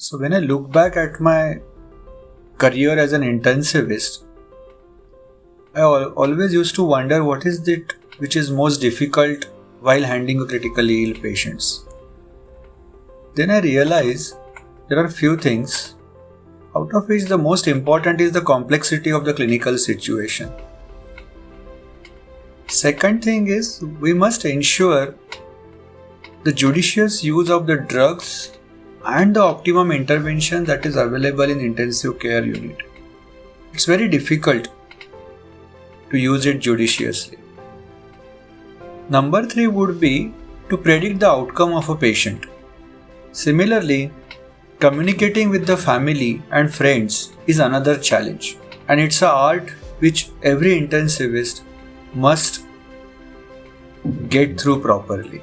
So, when I look back at my career as an intensivist, I always used to wonder what is it which is most difficult while handling critically ill patients. Then I realize there are few things, out of which the most important is the complexity of the clinical situation. Second thing is we must ensure the judicious use of the drugs and the optimum intervention that is available in intensive care unit. It's very difficult to use it judiciously. Number 3 would be to predict the outcome of a patient. Similarly, communicating with the family and friends is another challenge, and it's an art which every intensivist must get through properly.